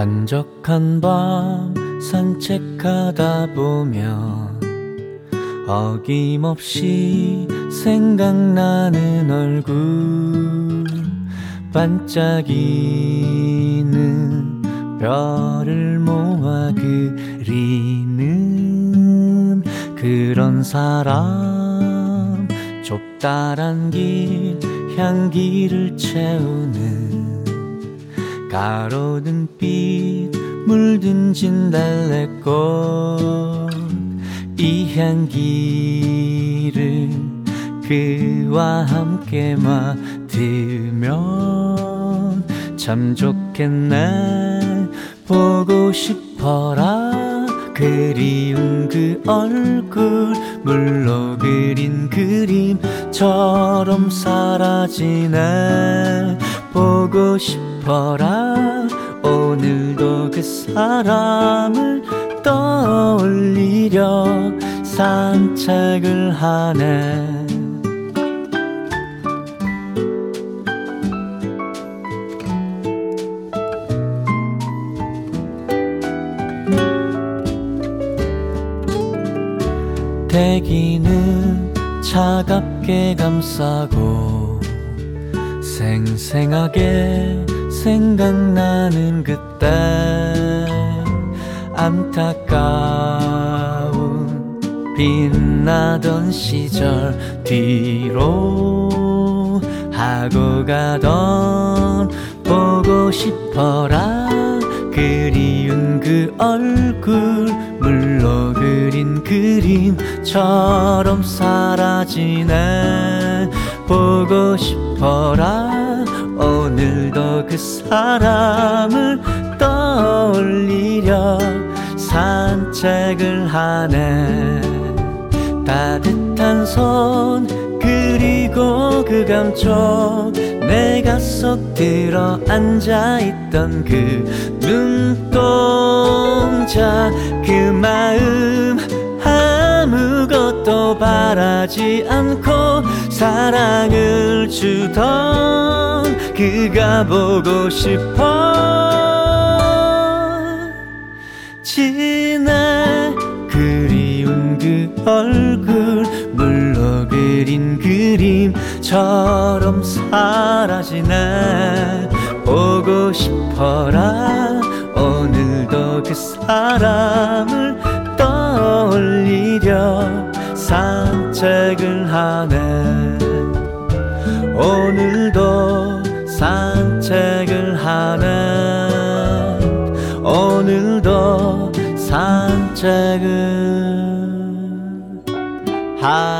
한적한 밤 산책하다 보면 어김없이 생각나는 얼굴. 반짝이는 별을 모아 그리는 그런 사람. 좁다란 길 향기를 채우는 가로등 빛 물든 진달래꽃 이 향기를 그와 함께 맡으면 참 좋겠네. 보고 싶어라. 그리운 그 얼굴 물로 그린 그림처럼 사라지네. 보고 싶 어라. 오늘도 그 사람을 떠올리려 산책을 하네. 대기는 차갑게 감싸고 생생하게 생각나는 그때 안타까운 빛나던 시절 뒤로 하고 가던 보고 싶어라. 그리운 그 얼굴 물로 그린 그림처럼 사라지네. 보고 싶어라 오늘도 그 사람을 떠올리려 산책을 하네. 따뜻한 손 그리고 그 감촉. 내가 속 들어 앉아있던 그 눈동자 그 마음 아무것도 바라지 않고 사랑을 주던 그가 보고 싶어. 지나 그리운 그 얼굴 물로 그린 그림처럼 사라지네. 보고 싶어라. 오늘도 그 사람을 산책을 하네. 오늘도 산책을 하네. 오늘도 산책을 하네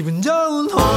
기분 좋은 호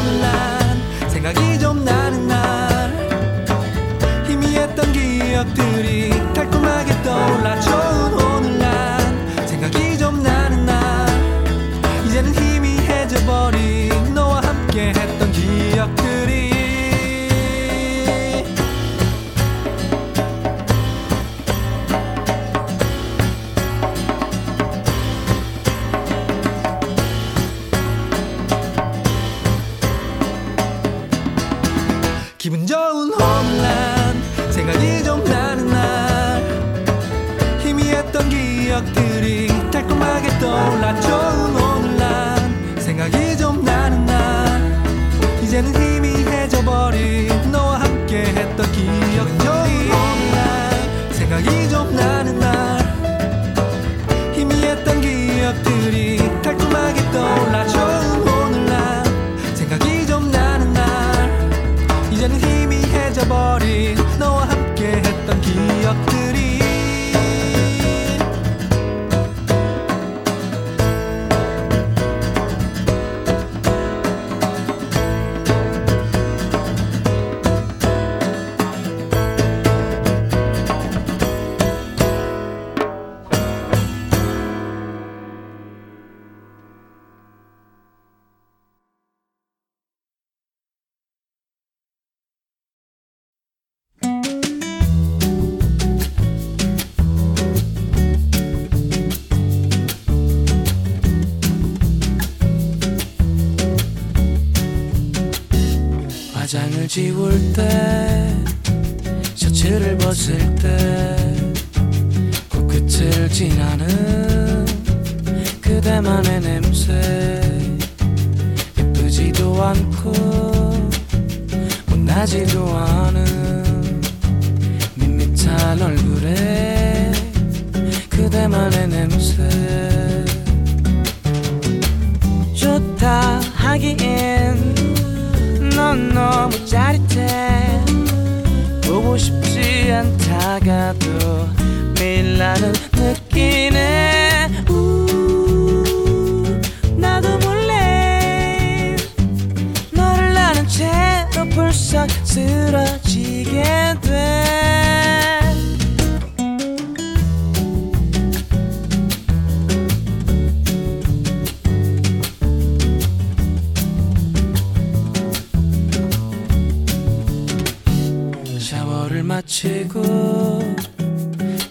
다치고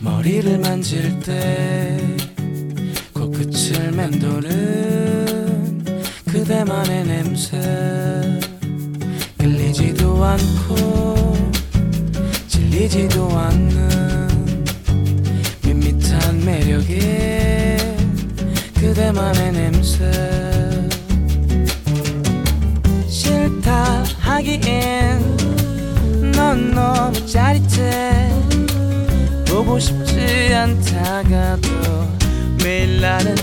머리를 만질 때 코끝을 맴도는 그대만의 냄새. 끌리지도 않고 질리지도 않는 밋밋한 매력에 그대만의 냄새. 싫다 하기엔 건 너무 짜릿해. 보고 싶지 않다가도 매일 나는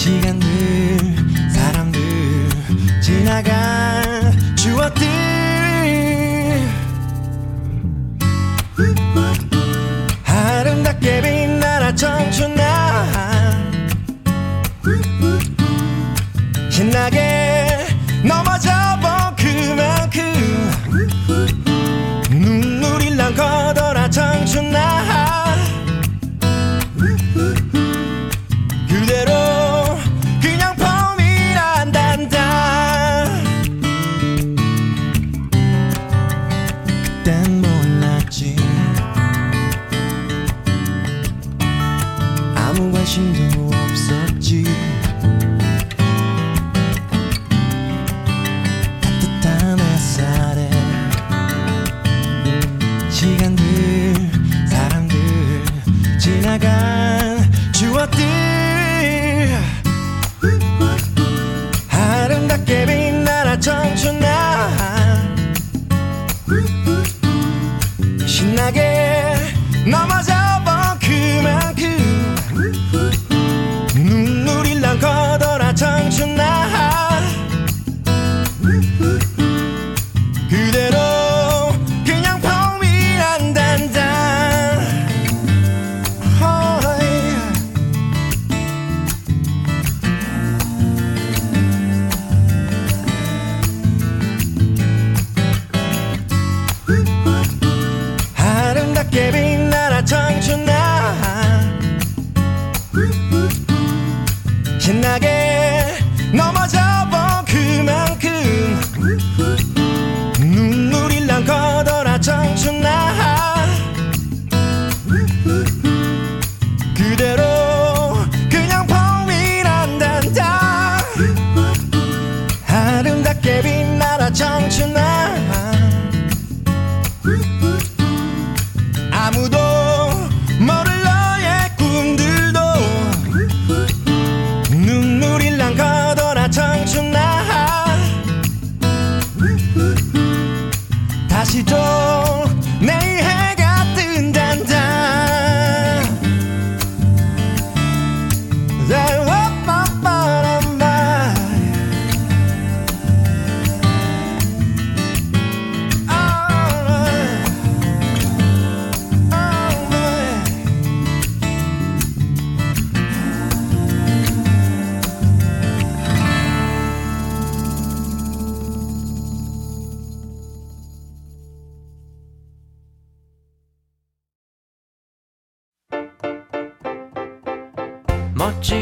시간들 사람들 지나간 추억들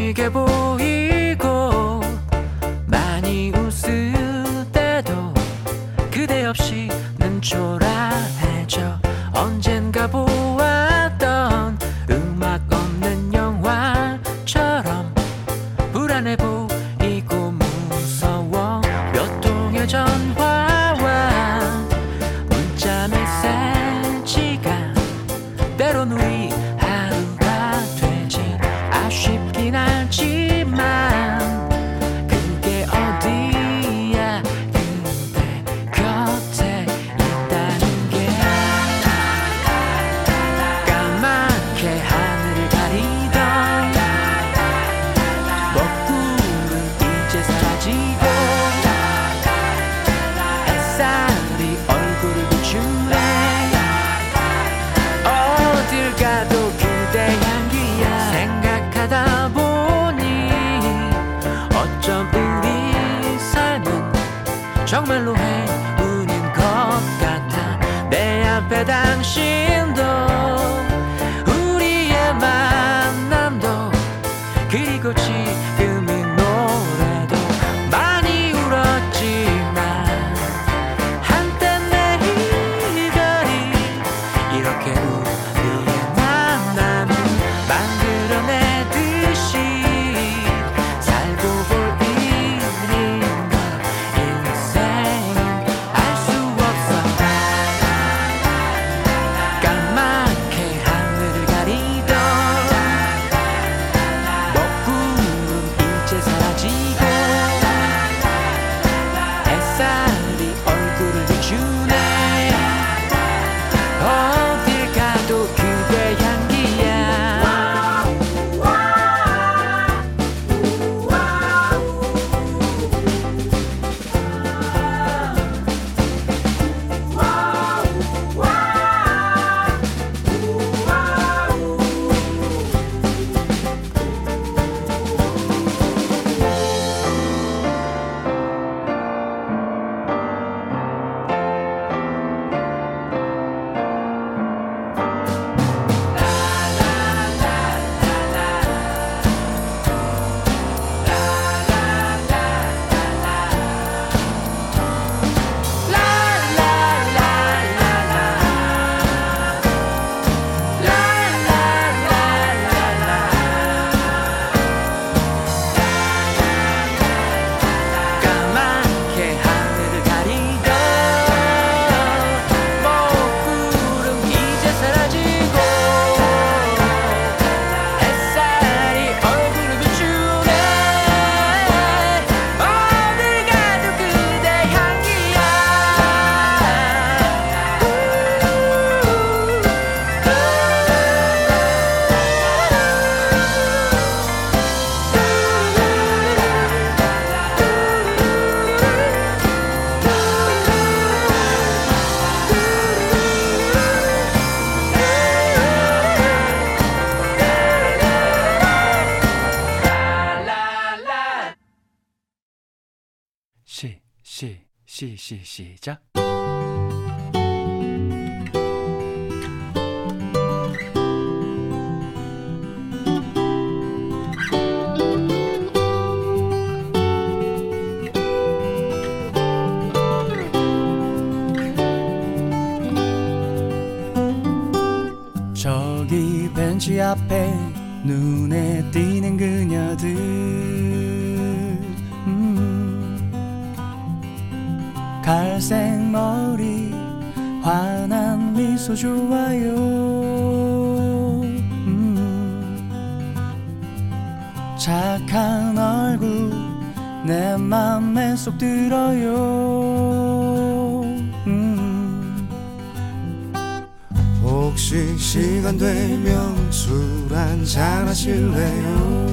내게 보 되면 술 한잔 하실래요?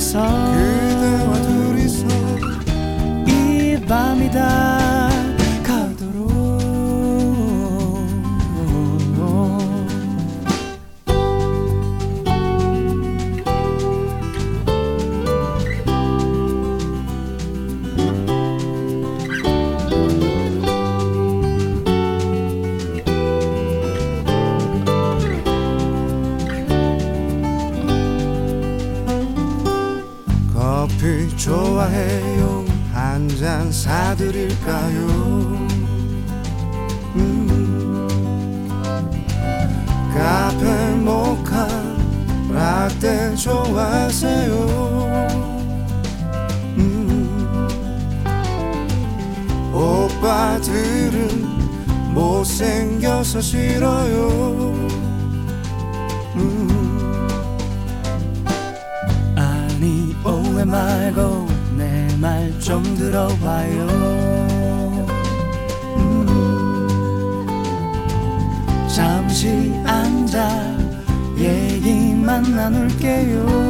둘이서 그대와 둘이서 이 밤이 다. 싫어요. 음. 아니 오해 말고 내 말 좀 들어봐요. 음. 잠시 앉아 얘기만 나눌게요.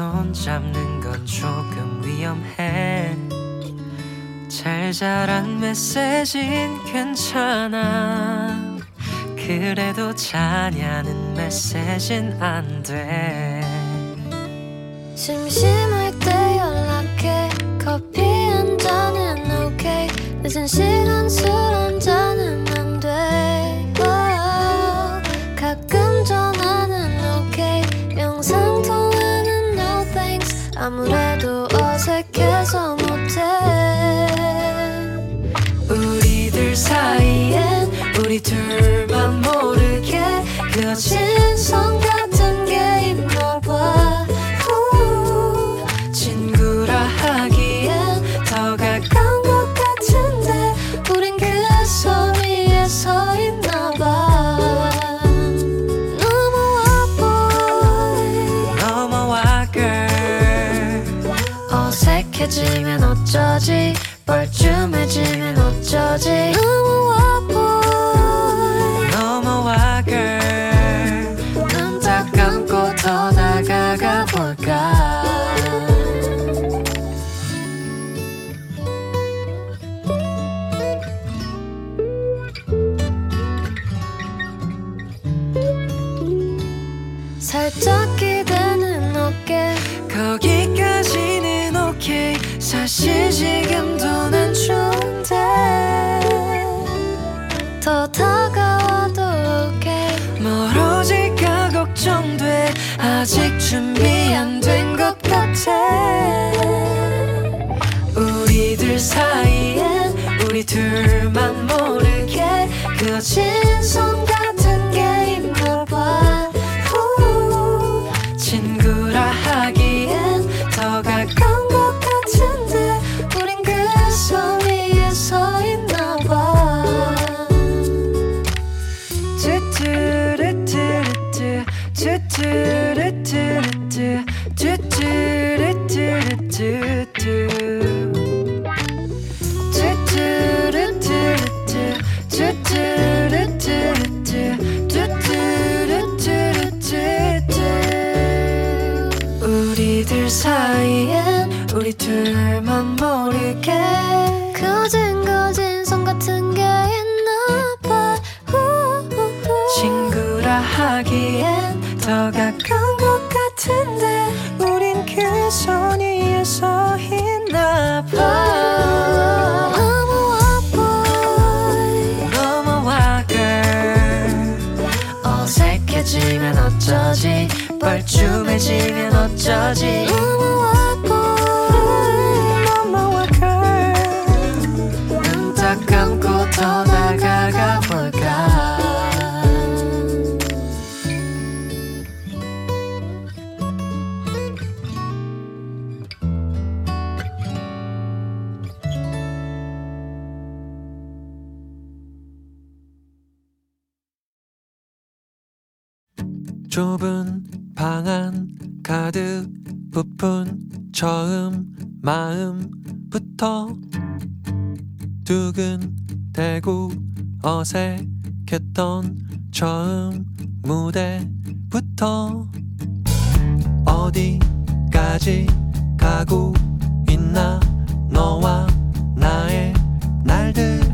손잡는 건 조금 위험해. 잘 자란 메시진 괜찮아. 그래도 자냐는 메시진 안돼. 처음부터 두근대고 어색했던 처음 무대부터 어디까지 가고 있나 너와 나의 날들.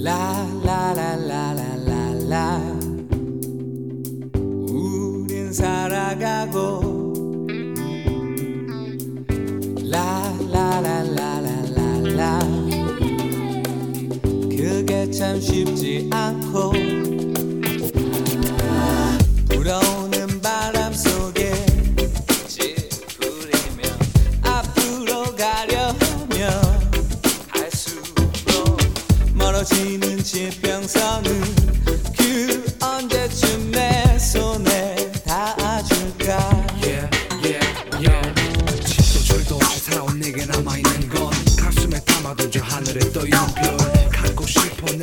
라라라라라라라 우린 살아가고. 라라라라라라. 그게 참 쉽지 않고.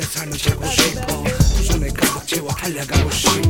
삶을 살고 싶어. 두 손에 가득 채워 달려가고 싶어.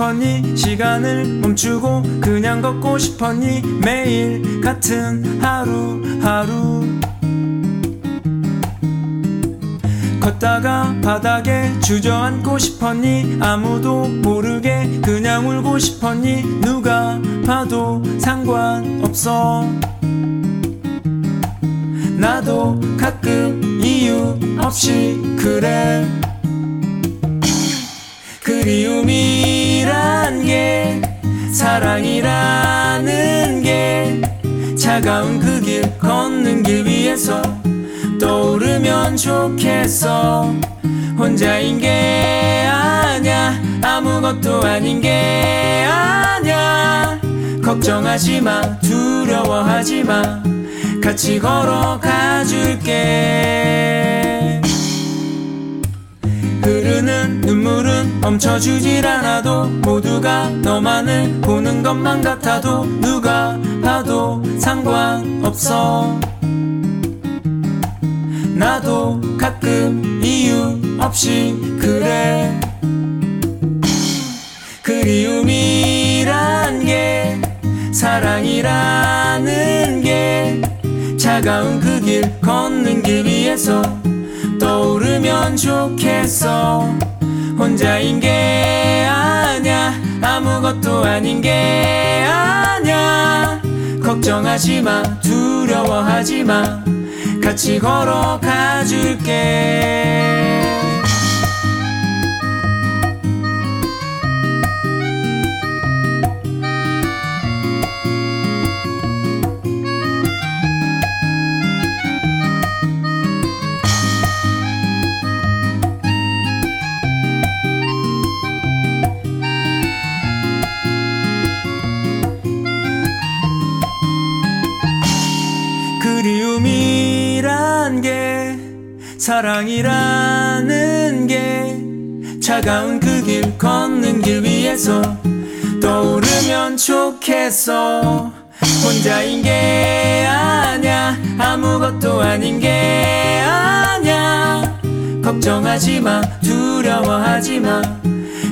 싶었니? 시간을 멈추고 그냥 걷고 싶었니? 매일 같은 하루하루. 걷다가 바닥에 주저앉고 싶었니? 아무도 모르게 그냥 울고 싶었니? 누가 봐도 상관없어. 나도 가끔 이유 없이 그래. 그리움이란 게 사랑이라는 게 차가운 그 길 걷는 길 위에서 떠오르면 좋겠어. 혼자인 게 아냐 아무것도 아닌 게 아냐 걱정하지 마 두려워하지 마. 같이 걸어가 줄게. 눈물은 멈춰주질 않아도 모두가 너만을 보는 것만 같아도 누가 봐도 상관없어. 나도 가끔 이유 없이 그래. 그리움이란 게 사랑이라는 게 차가운 그 길 걷는 길 위에서 떠오르면 좋겠어 혼자인 게 아냐 아무것도 아닌 게 아냐 걱정하지 마 두려워하지 마. 같이 걸어가 줄게 사랑이라는 게 차가운 그 길 걷는 길 위에서 떠오르면 좋겠어. 혼자인 게 아냐 아무것도 아닌 게 아냐 걱정하지 마 두려워하지 마.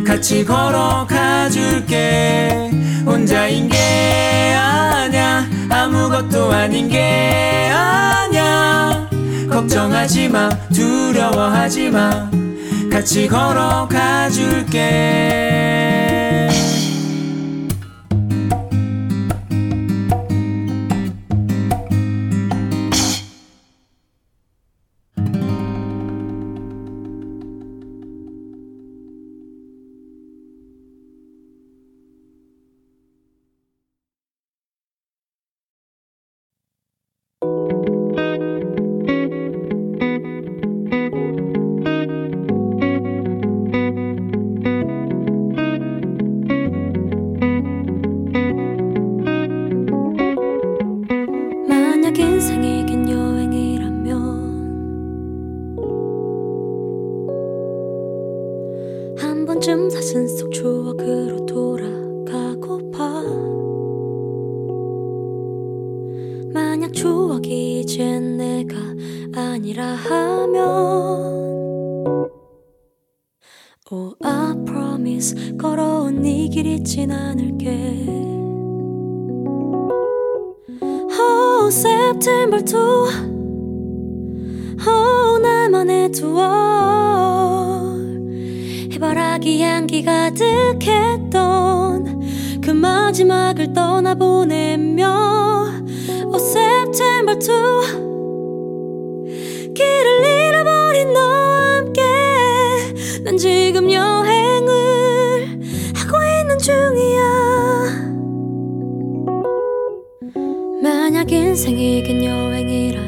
같이 걸어가 줄게. 혼자인 게 아냐 아무것도 아닌 게 아냐 걱정하지 마 두려워하지 마. 같이 걸어가 줄게 지금 여행을 하고 있는 중이야. 만약 인생이 긴 여행이라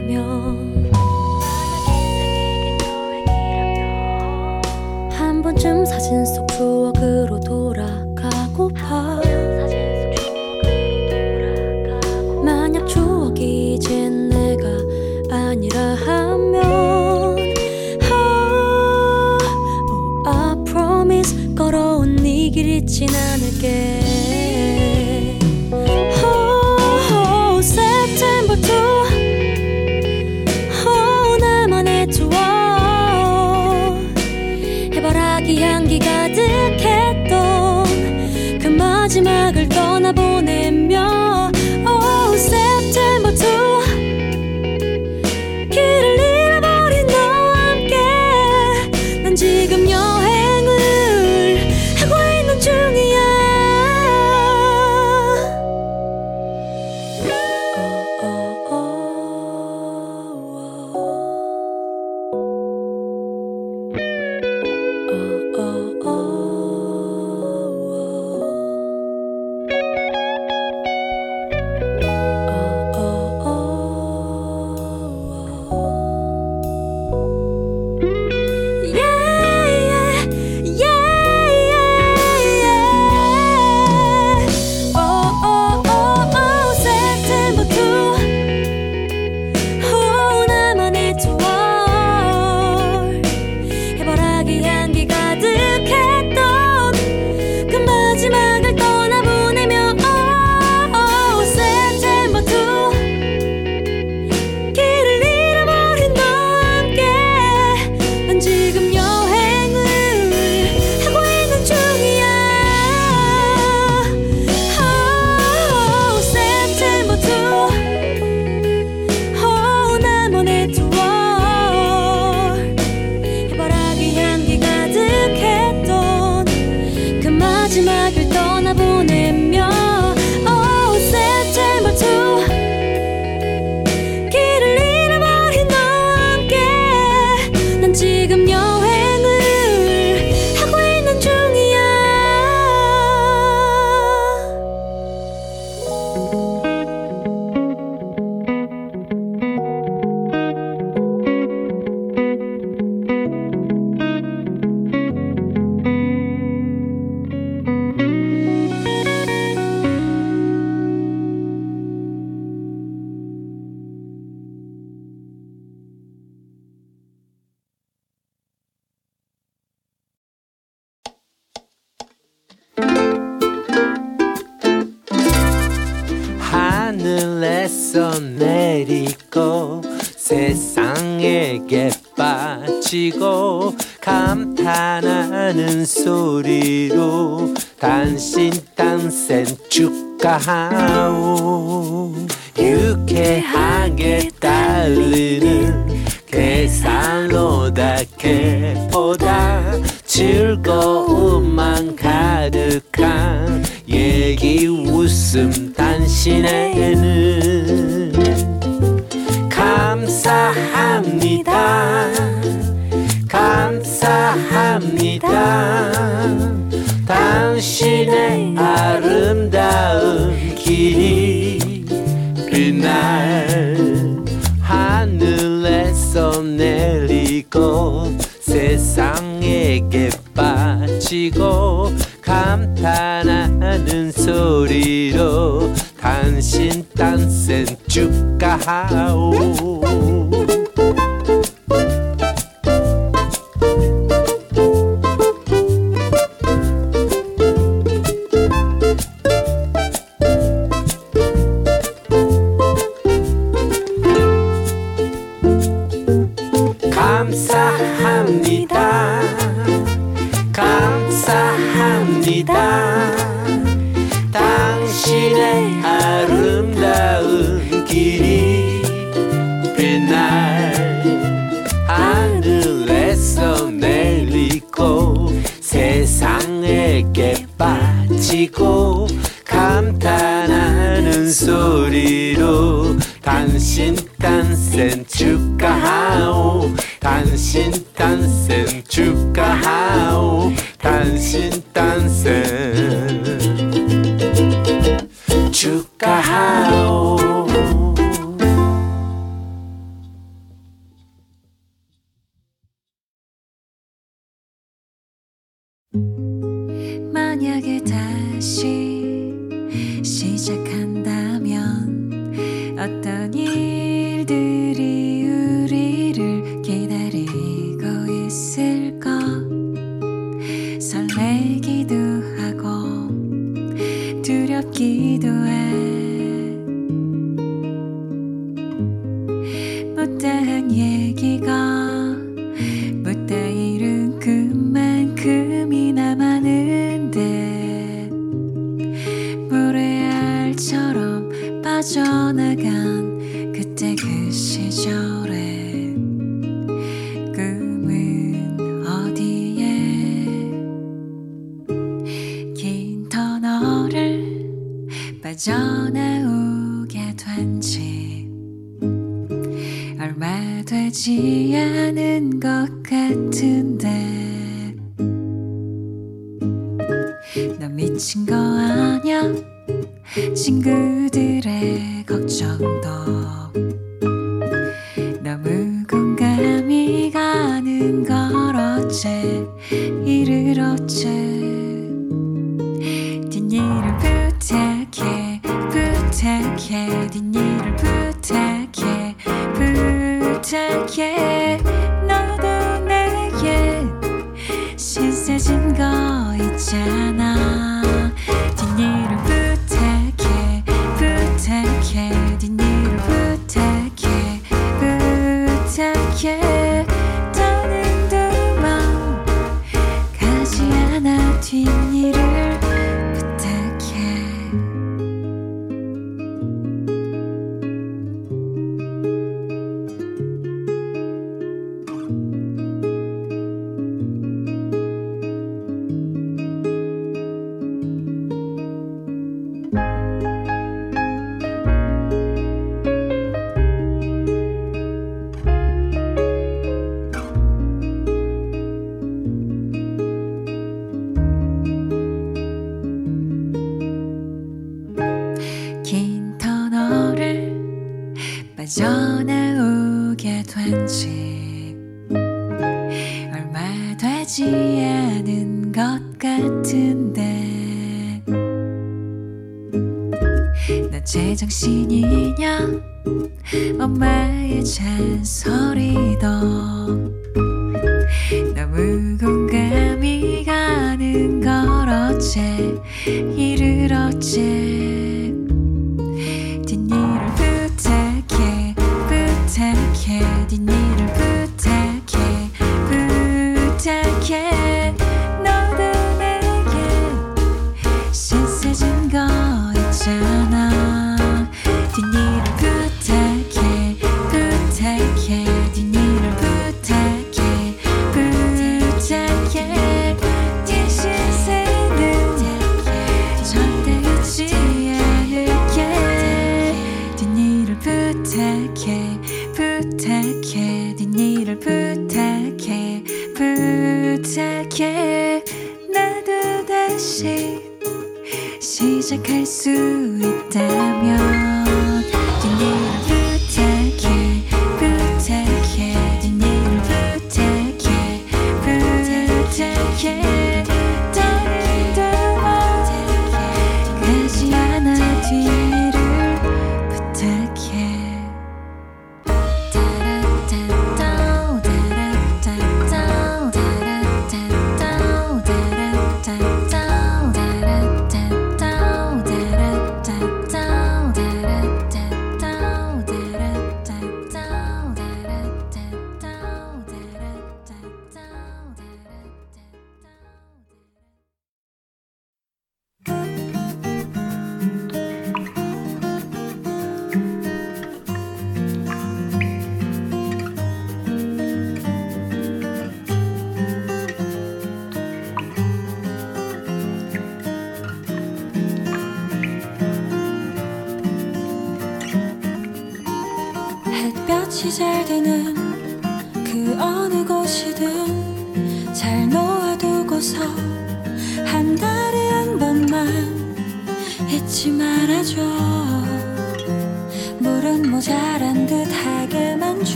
우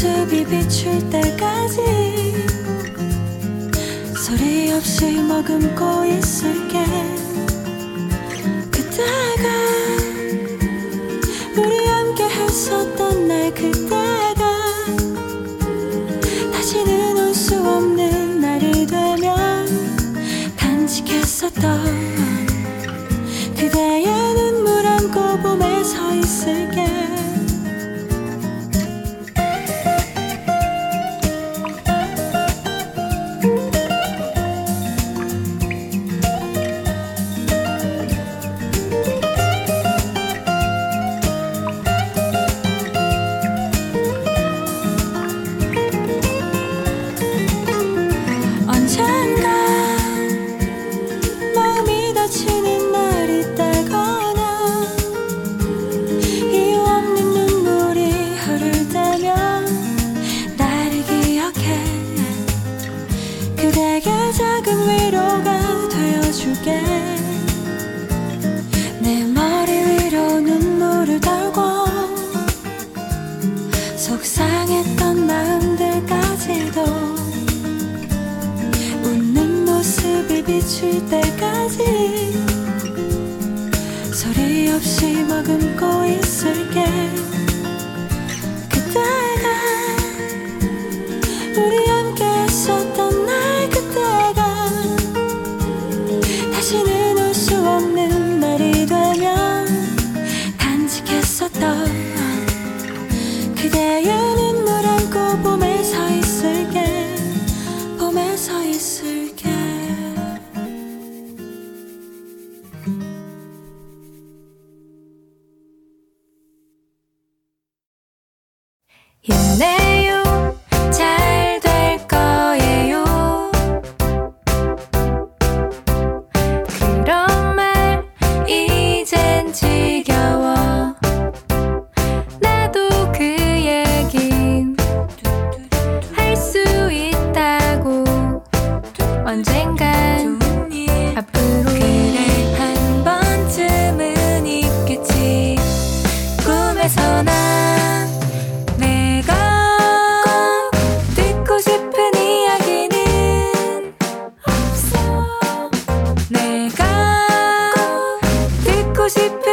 모습이 비출 때까지 소리 없이 머금고 있을게. 그때가 우리 함께 했었던 날 그때가 다시는 올 수 없는 날이 되면 간직했었던 그대의 눈물 안고 봄에 서 있을게. creepy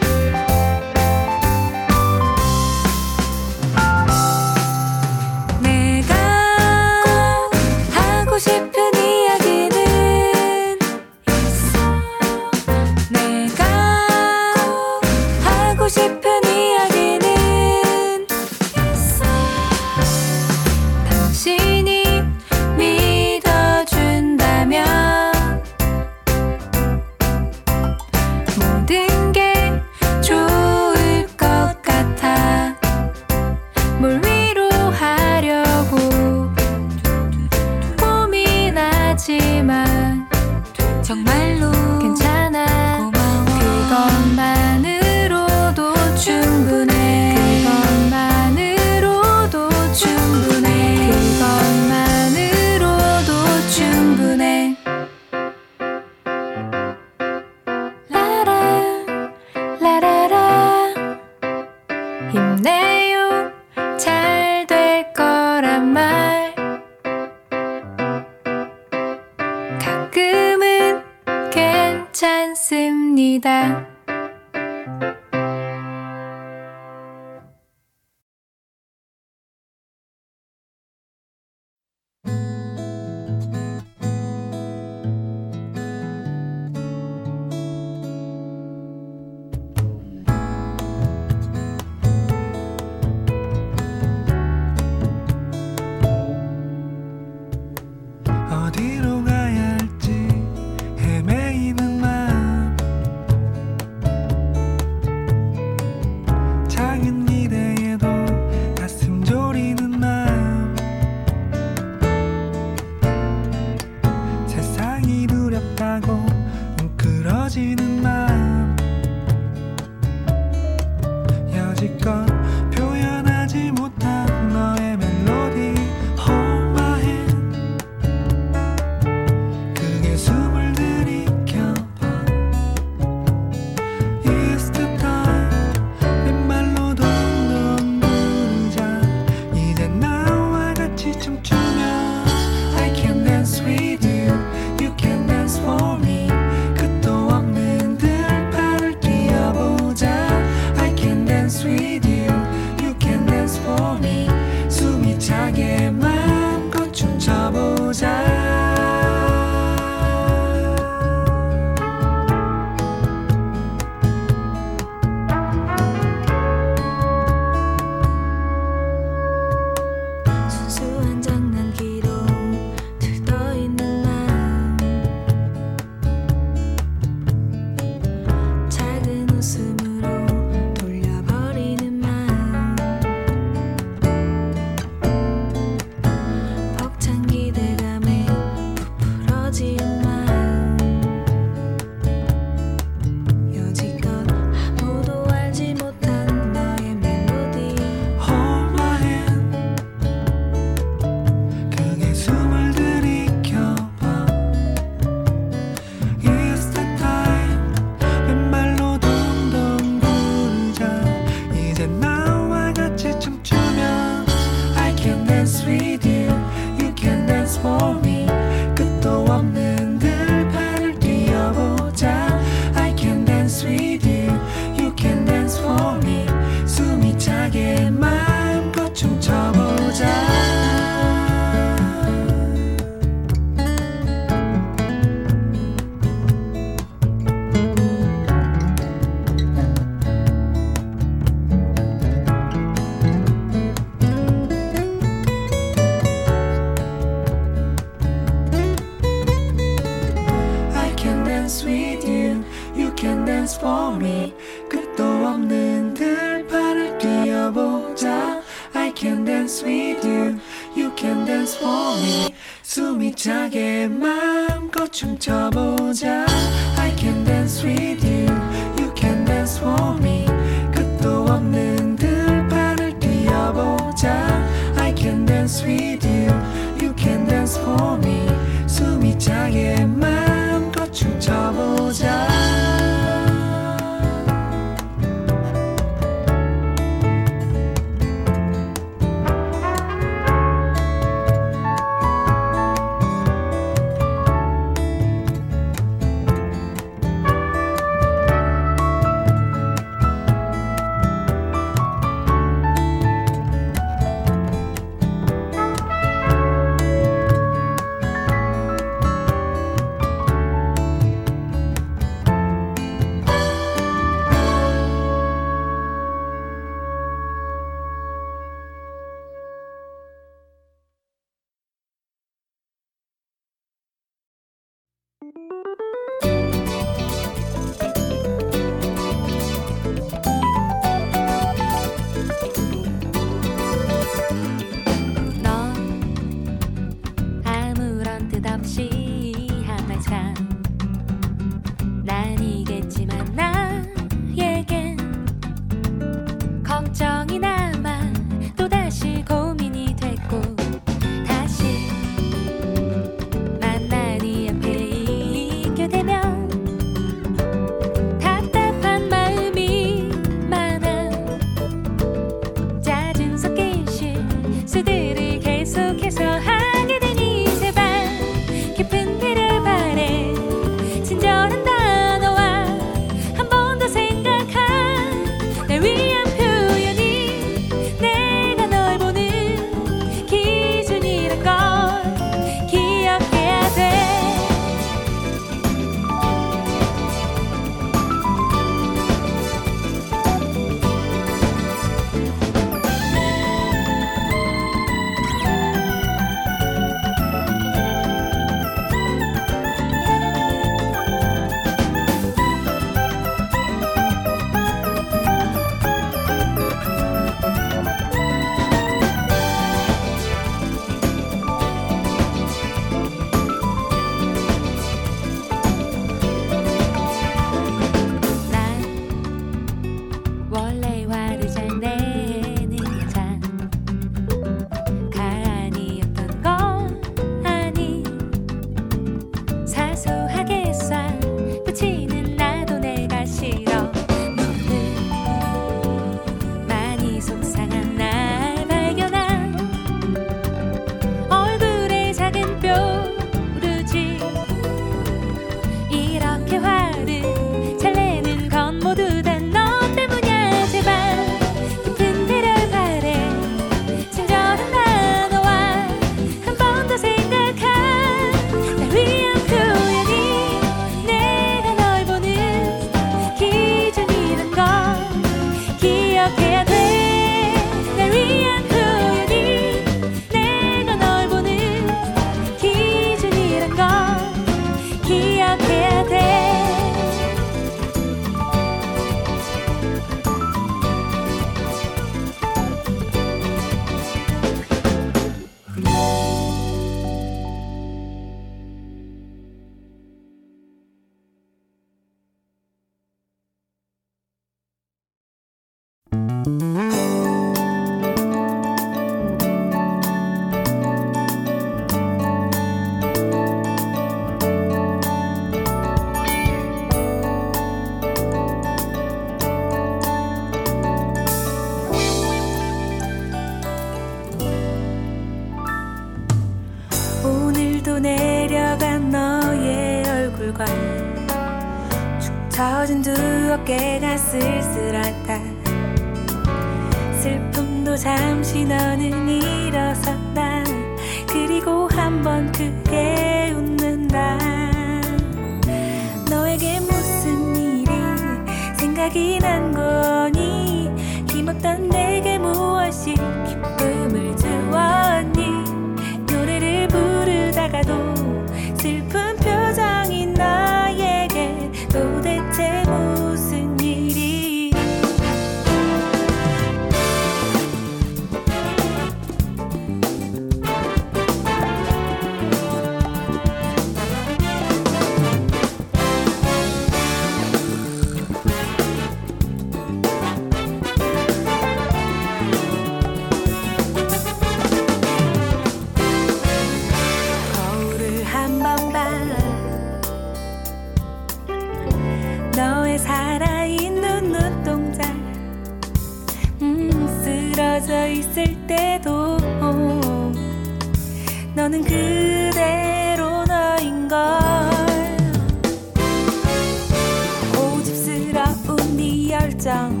표정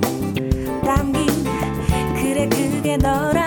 담긴 그래 그게 너라.